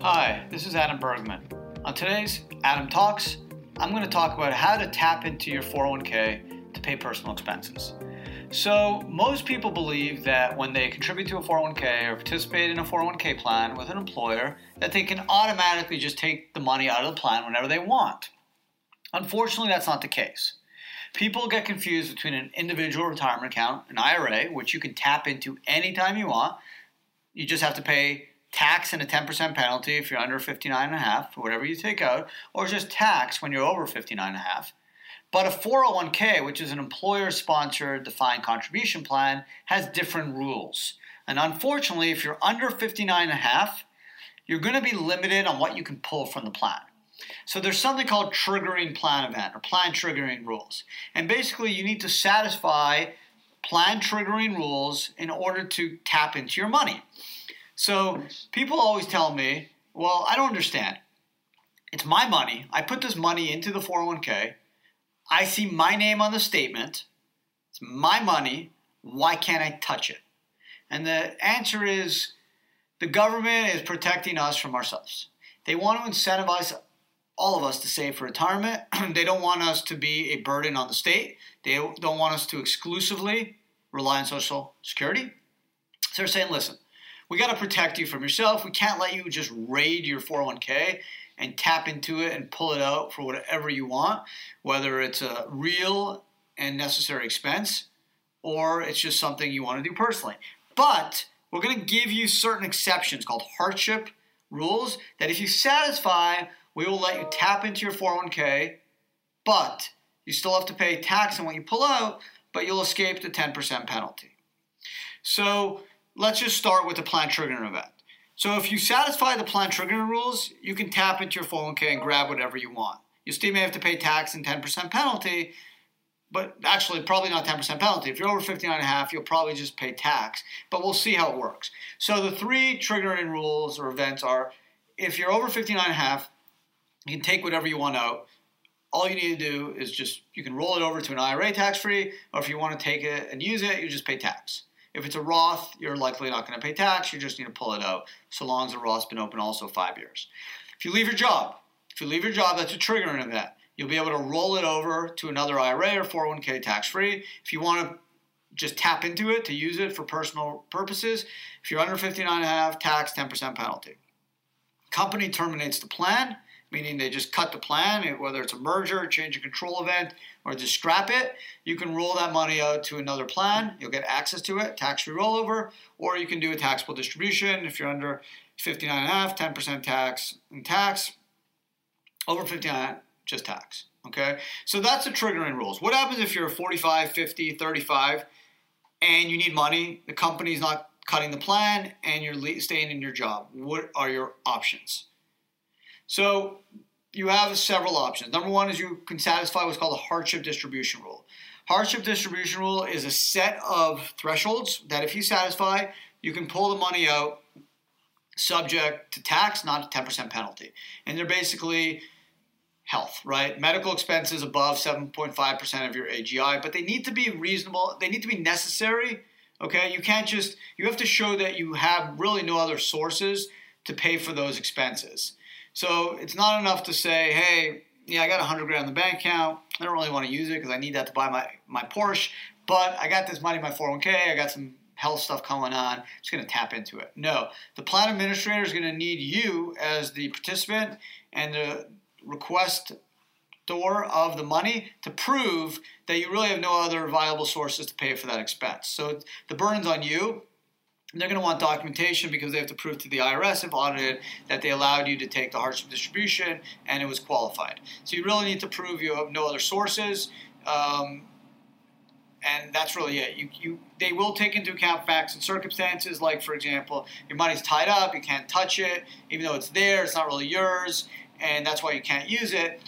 Hi, this is Adam Bergman. On today's Adam Talks, I'm going to talk about how to tap into your 401k to pay personal expenses. So, most people believe that when they contribute to a 401k or participate in a 401k plan with an employer, that they can automatically just take the money out of the plan whenever they want. Unfortunately, that's not the case. People get confused between an individual retirement account, an IRA, which you can tap into anytime you want. You just have to pay tax and a 10% penalty if you're under 59 and a half, whatever you take out, or just tax when you're over 59 and a half. But a 401k, which is an employer sponsored defined contribution plan, has different rules. And unfortunately, if you're under 59 and a half, you're going to be limited on what you can pull from the plan. So there's something called triggering plan event or plan triggering rules. And basically, you need to satisfy plan triggering rules in order to tap into your money. So people always tell me, well, I don't understand. It's my money. I put this money into the 401k. I see my name on the statement. It's my money. Why can't I touch it? And the answer is the government is protecting us from ourselves. They want to incentivize all of us to save for retirement. they don't want us to be a burden on the state. They don't want us to exclusively rely on Social Security. So they're saying, listen, we got to protect you from yourself. We can't let you just raid your 401k and tap into it and pull it out for whatever you want, whether it's a real and necessary expense or it's just something you want to do personally. But we're going to give you certain exceptions called hardship rules that if you satisfy, we will let you tap into your 401k, but you still have to pay tax on what you pull out, but you'll escape the 10% penalty. So let's just start with the plan triggering event. So if you satisfy the plan triggering rules, you can tap into your 401k and grab whatever you want. You still may have to pay tax and 10% penalty, but actually probably not 10% penalty. If you're over 59 and a half, you'll probably just pay tax, but we'll see how it works. So the three triggering rules or events are if you're over 59 and a half, you can take whatever you want out. All you need to do is just you can roll it over to an IRA tax free, or if you want to take it and use it, you just pay tax. If it's a Roth, you're likely not going to pay tax. You just need to pull it out, so long as the Roth's been open also five years. If you leave your job, if you leave your job, that's a triggering event. You'll be able to roll it over to another IRA or 401k tax free. If you want to just tap into it to use it for personal purposes, if you're under 59 and a half, tax 10% penalty. Company terminates the plan meaning they just cut the plan, whether it's a merger, change of control event, or just scrap it. You can roll that money out to another plan. You'll get access to it, tax-free rollover, or you can do a taxable distribution if you're under 59.5, 10% tax and tax. Over 59, just tax. Okay, so that's the triggering rules. What happens if you're 45, 50, 35, and you need money? The company's not cutting the plan, and you're staying in your job. What are your options? So you have several options. Number one is you can satisfy what's called a hardship distribution rule. Hardship distribution rule is a set of thresholds that if you satisfy, you can pull the money out subject to tax, not a 10% penalty. And they're basically health, right? Medical expenses above 7.5% of your AGI, but they need to be reasonable, they need to be necessary. Okay, you can't just, you have to show that you have really no other sources to pay for those expenses. So it's not enough to say, hey, yeah, I got 100 grand in the bank account. I don't really want to use it because I need that to buy my, my Porsche. But I got this money in my 401k. I got some health stuff going on. I'm just going to tap into it. No, the plan administrator is going to need you as the participant and the request door of the money to prove that you really have no other viable sources to pay for that expense. So the burden's on you they're going to want documentation because they have to prove to the IRS if audited that they allowed you to take the hardship distribution and it was qualified. So you really need to prove you have no other sources, um, and that's really it. You, you, they will take into account facts and circumstances, like for example, your money's tied up, you can't touch it, even though it's there, it's not really yours, and that's why you can't use it.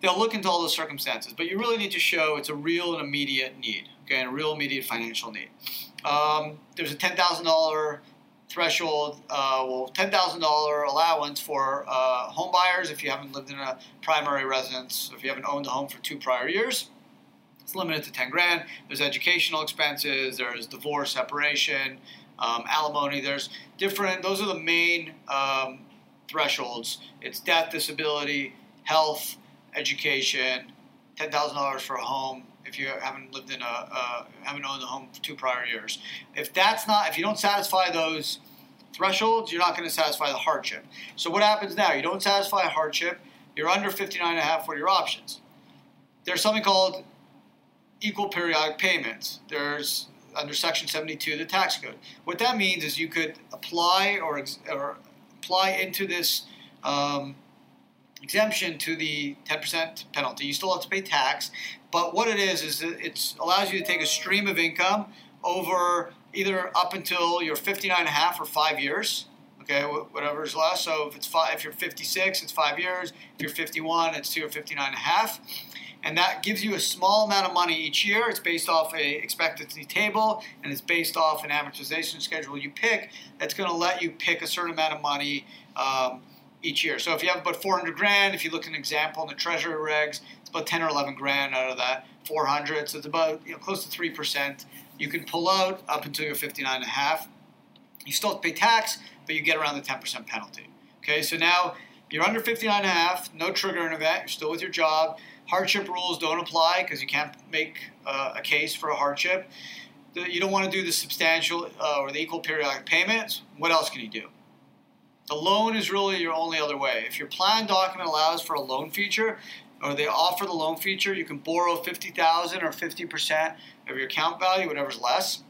They'll look into all those circumstances, but you really need to show it's a real and immediate need, okay, and a real immediate financial need. Um, there's a $10,000 threshold, uh, well, $10,000 allowance for uh, home buyers if you haven't lived in a primary residence, if you haven't owned a home for two prior years. It's limited to 10 grand. There's educational expenses, there's divorce, separation, um, alimony. There's different, those are the main um, thresholds. It's death, disability, health, education, ten thousand dollars for a home if you haven't lived in a uh, haven't owned a home for two prior years. If that's not if you don't satisfy those thresholds, you're not going to satisfy the hardship. So what happens now? You don't satisfy hardship. You're under 59 and a half. Are your options? There's something called equal periodic payments. There's under Section 72 of the tax code. What that means is you could apply or, or apply into this um, exemption to the 10% penalty. You still have to pay tax, but what it is is it allows you to take a stream of income over either up until you're 59 and a half or five years. Okay, whatever is less. So if it's five, if you're 56, it's five years. If you're 51, it's two or 59 and a half and that gives you a small amount of money each year. It's based off a expectancy table, and it's based off an amortization schedule you pick. That's going to let you pick a certain amount of money um, each year. So if you have about 400 grand, if you look at an example in the Treasury regs, it's about 10 or 11 grand out of that 400. So it's about you know, close to three percent. You can pull out up until you're 59 and a half. You still have to pay tax, but you get around the 10% penalty. Okay, so now you're under 59 and a half, no triggering event, you're still with your job. Hardship rules don't apply because you can't make uh, a case for a hardship. You don't want to do the substantial uh, or the equal periodic payments. What else can you do? The loan is really your only other way. If your plan document allows for a loan feature, or they offer the loan feature, you can borrow 50,000 or 50% of your account value, whatever's less.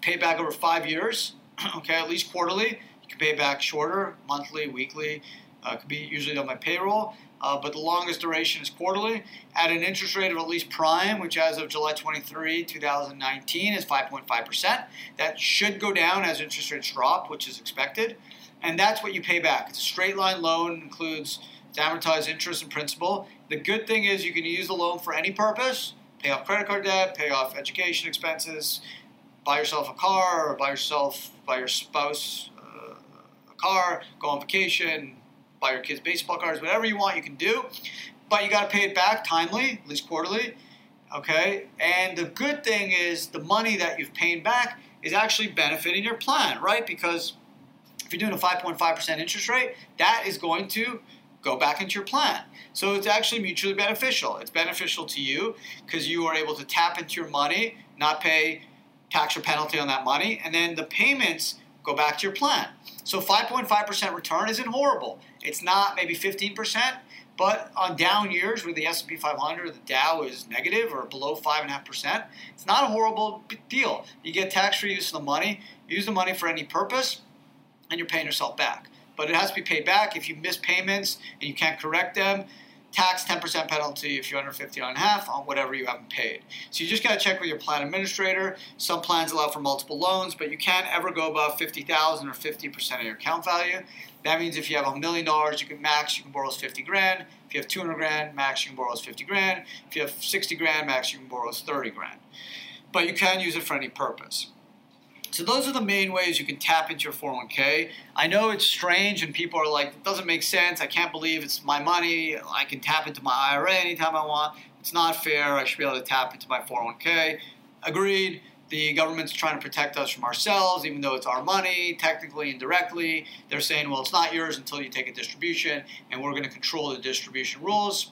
Pay back over five years, okay, at least quarterly. You can pay back shorter, monthly, weekly. Uh, could be usually on my payroll uh, but the longest duration is quarterly at an interest rate of at least prime, which as of July 23, 2019 is 5.5%. That should go down as interest rates drop, which is expected. And that's what you pay back. It's a straight line loan, includes amortized interest and principal. The good thing is you can use the loan for any purpose pay off credit card debt, pay off education expenses, buy yourself a car, or buy yourself, buy your spouse uh, a car, go on vacation, buy your kids baseball cards, whatever you want, you can do. But you got to pay it back timely, at least quarterly. Okay? And the good thing is the money that you've paid back is actually benefiting your plan, right? Because if you're doing a 5.5% interest rate, that is going to go back into your plan. So it's actually mutually beneficial. It's beneficial to you because you are able to tap into your money, not pay tax or penalty on that money, and then the payments go back to your plan. So 5.5% return isn't horrible. It's not maybe 15%, but on down years where the S&P 500 or the Dow is negative or below 5.5%, it's not a horrible deal. You get tax-free use of the money, use the money for any purpose, and you're paying yourself back. But it has to be paid back. If you miss payments and you can't correct them, tax 10% penalty if you're under 59 and a half on whatever you haven't paid. So you just got to check with your plan administrator. Some plans allow for multiple loans, but you can't ever go above 50,000 or 50% of your account value. That means if you have a million dollars, you can max, you can borrow 50 grand. If you have 200 grand, max, you can borrow 50 grand. If you have 60 grand, max, you can borrow 30 grand. But you can use it for any purpose. So those are the main ways you can tap into your 401k. I know it's strange and people are like, it doesn't make sense. I can't believe it's my money. I can tap into my IRA anytime I want. It's not fair. I should be able to tap into my 401k. Agreed. The government's trying to protect us from ourselves, even though it's our money, technically, and directly. They're saying, well, it's not yours until you take a distribution, and we're going to control the distribution rules.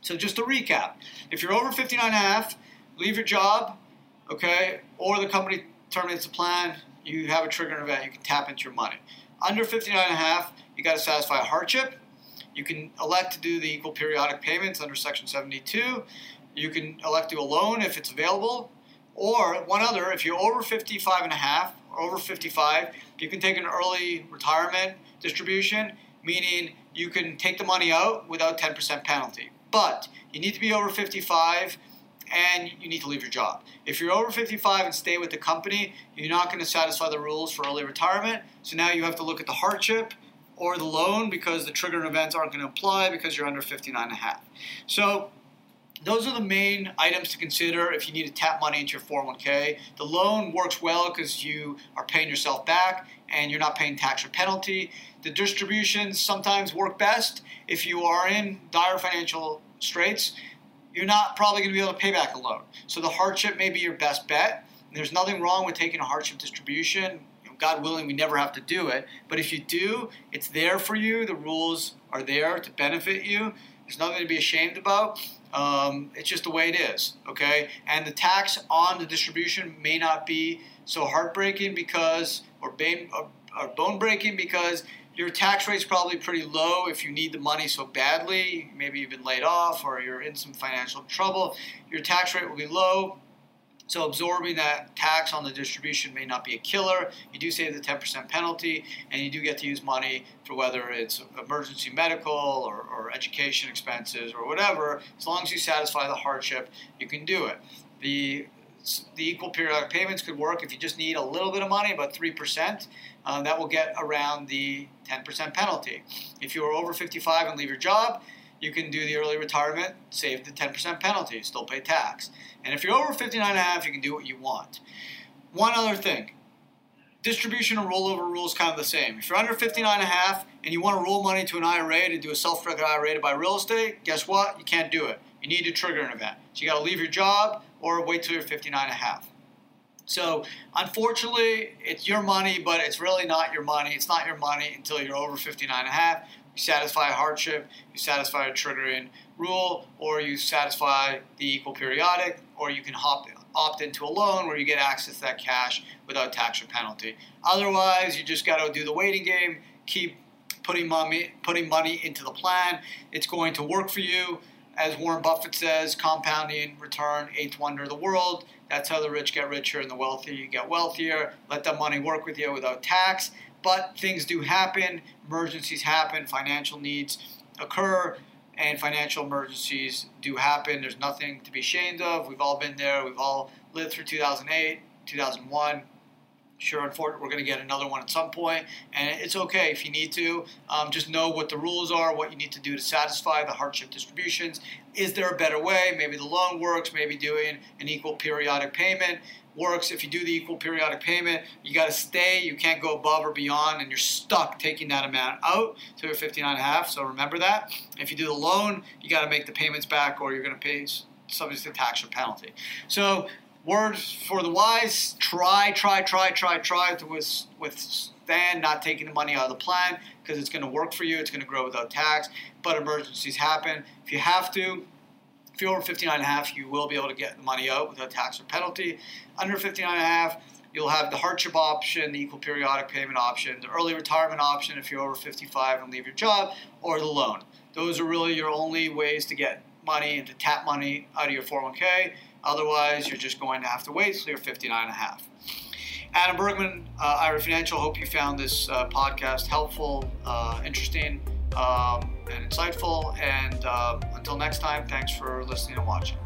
So just to recap, if you're over 59 and a half, leave your job, okay, or the company terminates the plan, you have a trigger event, you can tap into your money. Under 59 and a half, you got to satisfy a hardship. You can elect to do the equal periodic payments under Section 72. You can elect to do a loan if it's available. Or one other, if you're over 55 and a half or over 55, you can take an early retirement distribution, meaning you can take the money out without 10% penalty. But you need to be over 55 and you need to leave your job. If you're over 55 and stay with the company, you're not going to satisfy the rules for early retirement. So now you have to look at the hardship or the loan because the triggering events aren't going to apply because you're under 59 and a half. So those are the main items to consider if you need to tap money into your 401k. The loan works well because you are paying yourself back and you're not paying tax or penalty. The distributions sometimes work best if you are in dire financial straits you're not probably going to be able to pay back a loan. So the hardship may be your best bet. There's nothing wrong with taking a hardship distribution. God willing, we never have to do it. But if you do, it's there for you. The rules are there to benefit you. There's nothing to be ashamed about. Um, it's just the way it is, okay? And the tax on the distribution may not be so heartbreaking because, or, bane, or, or bone breaking because your tax rate's probably pretty low if you need the money so badly. Maybe you've been laid off or you're in some financial trouble. Your tax rate will be low. So absorbing that tax on the distribution may not be a killer. You do save the 10% penalty, and you do get to use money for whether it's emergency medical or, or education expenses or whatever. As long as you satisfy the hardship, you can do it. The the equal periodic payments could work if you just need a little bit of money, about 3%. Uh, that will get around the 10% penalty. If you are over 55 and leave your job, you can do the early retirement, save the 10% penalty, still pay tax. And if you're over 59 and a half, you can do what you want. One other thing. Distribution and rollover rules kind of the same. If you're under 59 and a half and you want to roll money to an IRA to do a self-directed IRA to buy real estate, guess what? You can't do it. You need to trigger an event. So you got to leave your job or wait till you're 59 and a half. So unfortunately, it's your money, but it's really not your money. It's not your money until you're over 59 and a half. You satisfy hardship, you satisfy a triggering rule, or you satisfy the equal periodic, or you can hop, opt into a loan where you get access to that cash without tax or penalty. Otherwise, you just got to do the waiting game, keep putting money, putting money into the plan. It's going to work for you. As Warren Buffett says, compounding return, eighth wonder of the world. That's how the rich get richer and the wealthy get wealthier. Let that money work with you without tax. But things do happen, emergencies happen, financial needs occur, and financial emergencies do happen. There's nothing to be ashamed of. We've all been there. We've all lived through 2008, 2001. Sure, unfortunately, we're going to get another one at some point, and it's okay if you need to. Um, just know what the rules are, what you need to do to satisfy the hardship distributions. Is there a better way? Maybe the loan works. Maybe doing an equal periodic payment works. If you do the equal periodic payment, you got to stay. You can't go above or beyond, and you're stuck taking that amount out to your 59 and a half. So remember that. If you do the loan, you got to make the payments back, or you're going to pay subject to tax or penalty. So words for the wise: try, try, try, try, try to with withstand not taking the money out of the plan because it's going to work for you. It's going to grow without tax. But emergencies happen. If you have to, if you're over 59 and a half, you will be able to get the money out without tax or penalty. Under 59 and a half, you'll have the hardship option, the equal periodic payment option, the early retirement option if you're over 55 and leave your job, or the loan. Those are really your only ways to get money and to tap money out of your 401k. Otherwise, you're just going to have to wait until you're 59 and a half. Adam Bergman, uh, IRA Financial. Hope you found this uh, podcast helpful, uh, interesting, um, and insightful. And uh, until next time, thanks for listening and watching.